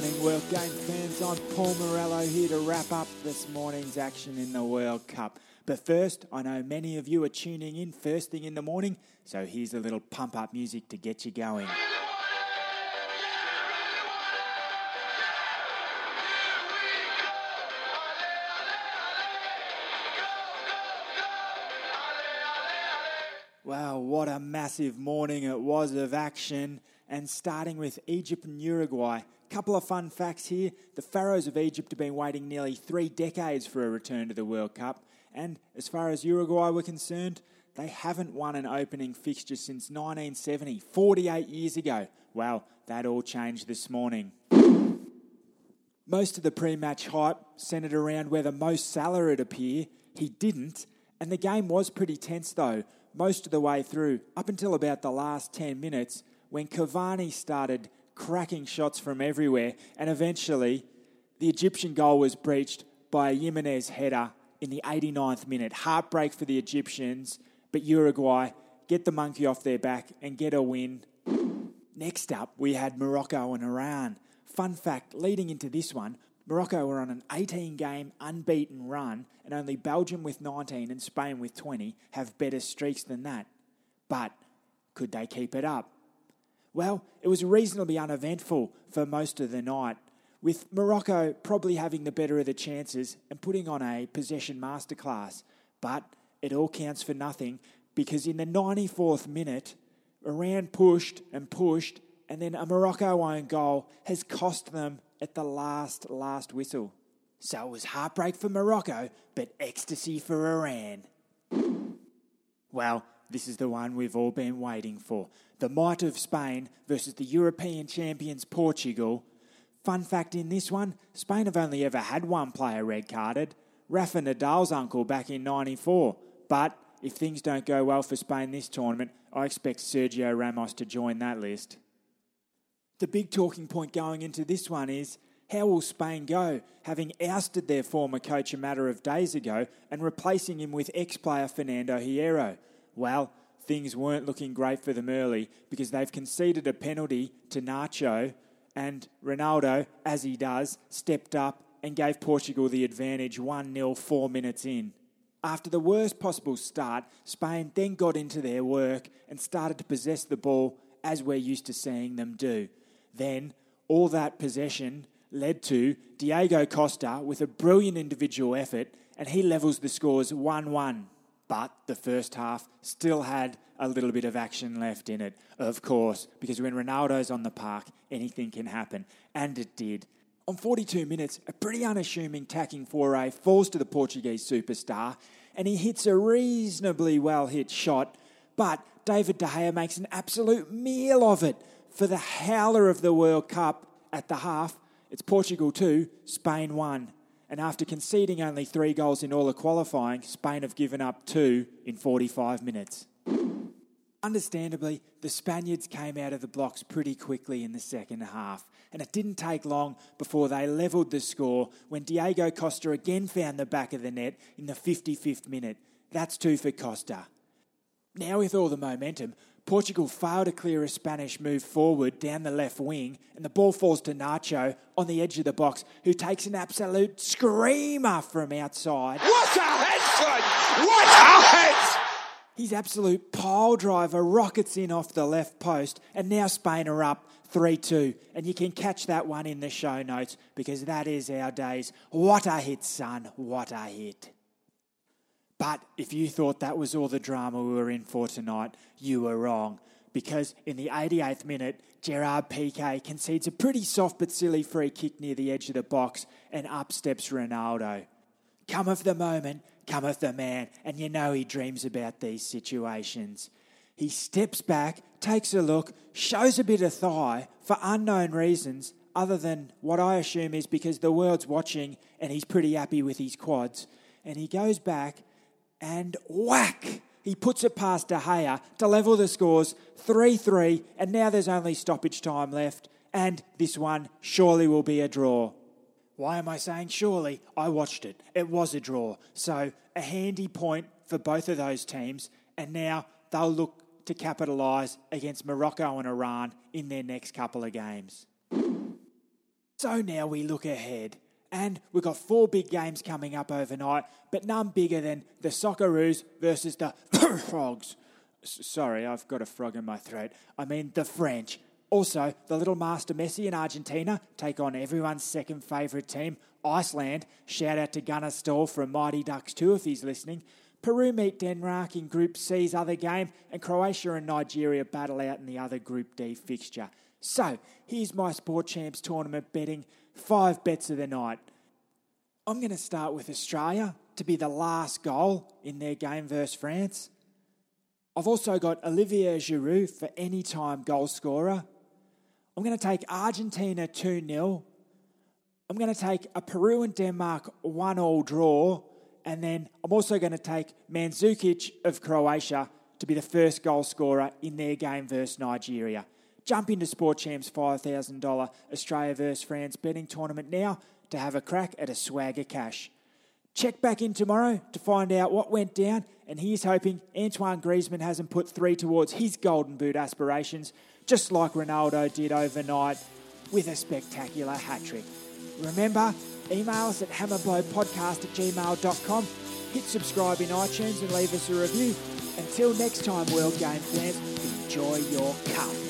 morning, World Game fans. I'm Paul Morello here to wrap up this morning's action in the World Cup. But first, I know many of you are tuning in first thing in the morning, so here's a little pump up music to get you going. Wow, what a massive morning it was of action. And starting with Egypt and Uruguay, couple of fun facts here. The Pharaohs of Egypt have been waiting nearly three decades for a return to the World Cup. And as far as Uruguay were concerned, they haven't won an opening fixture since 1970, 48 years ago. Well, that all changed this morning. Most of the pre match hype centred around whether Mo Salah would appear. He didn't, and the game was pretty tense though, most of the way through, up until about the last 10 minutes when Cavani started cracking shots from everywhere, and eventually the Egyptian goal was breached by a Giménez header in the 89th minute. Heartbreak for the Egyptians, but Uruguay get the monkey off their back and get a win. Next up, we had Morocco and Iran. Fun fact leading into this one, Morocco were on an 18 game unbeaten run, and only Belgium with 19 and Spain with 20 have better streaks than that. But could they keep it up? Well, it was reasonably uneventful for most of the night, with Morocco probably having the better of the chances and putting on a possession masterclass. But it all counts for nothing because in the 94th minute, Iran pushed and pushed, and then a Morocco own goal has cost them at the last, last whistle. So it was heartbreak for Morocco, but ecstasy for Iran. Well, this is the one we've all been waiting for. The might of Spain versus the European champions Portugal. Fun fact in this one Spain have only ever had one player red carded, Rafa Nadal's uncle back in 94. But if things don't go well for Spain this tournament, I expect Sergio Ramos to join that list. The big talking point going into this one is how will Spain go, having ousted their former coach a matter of days ago and replacing him with ex player Fernando Hierro? Well, things weren't looking great for them early because they've conceded a penalty to Nacho, and Ronaldo, as he does, stepped up and gave Portugal the advantage 1 0 four minutes in. After the worst possible start, Spain then got into their work and started to possess the ball as we're used to seeing them do. Then, all that possession led to Diego Costa with a brilliant individual effort, and he levels the scores 1 1. But the first half still had a little bit of action left in it, of course, because when Ronaldo's on the park, anything can happen. And it did. On 42 minutes, a pretty unassuming tacking foray falls to the Portuguese superstar, and he hits a reasonably well hit shot. But David De Gea makes an absolute meal of it for the howler of the World Cup at the half. It's Portugal 2, Spain 1 and after conceding only three goals in all of qualifying, Spain have given up two in 45 minutes. Understandably, the Spaniards came out of the blocks pretty quickly in the second half, and it didn't take long before they levelled the score when Diego Costa again found the back of the net in the 55th minute. That's two for Costa. Now, with all the momentum, Portugal fail to clear a Spanish move forward down the left wing, and the ball falls to Nacho on the edge of the box, who takes an absolute screamer from outside. What a head, son! What a head! His absolute pile driver rockets in off the left post, and now Spain are up 3 2. And you can catch that one in the show notes because that is our days. What a hit, son! What a hit. But if you thought that was all the drama we were in for tonight, you were wrong. Because in the 88th minute, Gerard Piqué concedes a pretty soft but silly free kick near the edge of the box, and up steps Ronaldo. Cometh the moment, cometh the man, and you know he dreams about these situations. He steps back, takes a look, shows a bit of thigh for unknown reasons, other than what I assume is because the world's watching and he's pretty happy with his quads. And he goes back and whack! He puts it past De Gea to level the scores 3 3, and now there's only stoppage time left, and this one surely will be a draw. Why am I saying surely? I watched it. It was a draw. So, a handy point for both of those teams, and now they'll look to capitalise against Morocco and Iran in their next couple of games. So now we look ahead. And we've got four big games coming up overnight, but none bigger than the Socceroos versus the Frogs. S- sorry, I've got a frog in my throat. I mean the French. Also, the little master Messi in Argentina take on everyone's second favourite team, Iceland. Shout out to Gunnar Stahl from Mighty Ducks 2 if he's listening. Peru meet Denmark in Group C's other game, and Croatia and Nigeria battle out in the other Group D fixture. So, here's my Sport Champs tournament betting five bets of the night. I'm going to start with Australia to be the last goal in their game versus France. I've also got Olivier Giroud for any time goal scorer. I'm going to take Argentina 2 0. I'm going to take a Peru and Denmark 1 all draw. And then I'm also going to take Mandzukic of Croatia to be the first goal scorer in their game versus Nigeria. Jump into Sport Champs $5,000 Australia vs France betting tournament now to have a crack at a swagger cash. Check back in tomorrow to find out what went down, and he's hoping Antoine Griezmann hasn't put three towards his Golden Boot aspirations, just like Ronaldo did overnight with a spectacular hat trick. Remember, email us at hammerblowpodcast at gmail.com, hit subscribe in iTunes and leave us a review. Until next time, World Game fans, enjoy your cup.